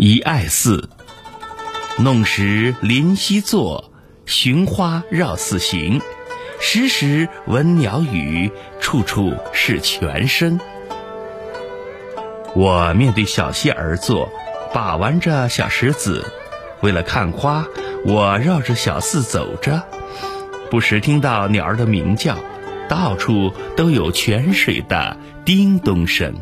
一爱寺，弄石临溪坐，寻花绕寺行。时时闻鸟语，处处是泉声。我面对小溪而坐，把玩着小石子。为了看花，我绕着小寺走着，不时听到鸟儿的鸣叫，到处都有泉水的叮咚声。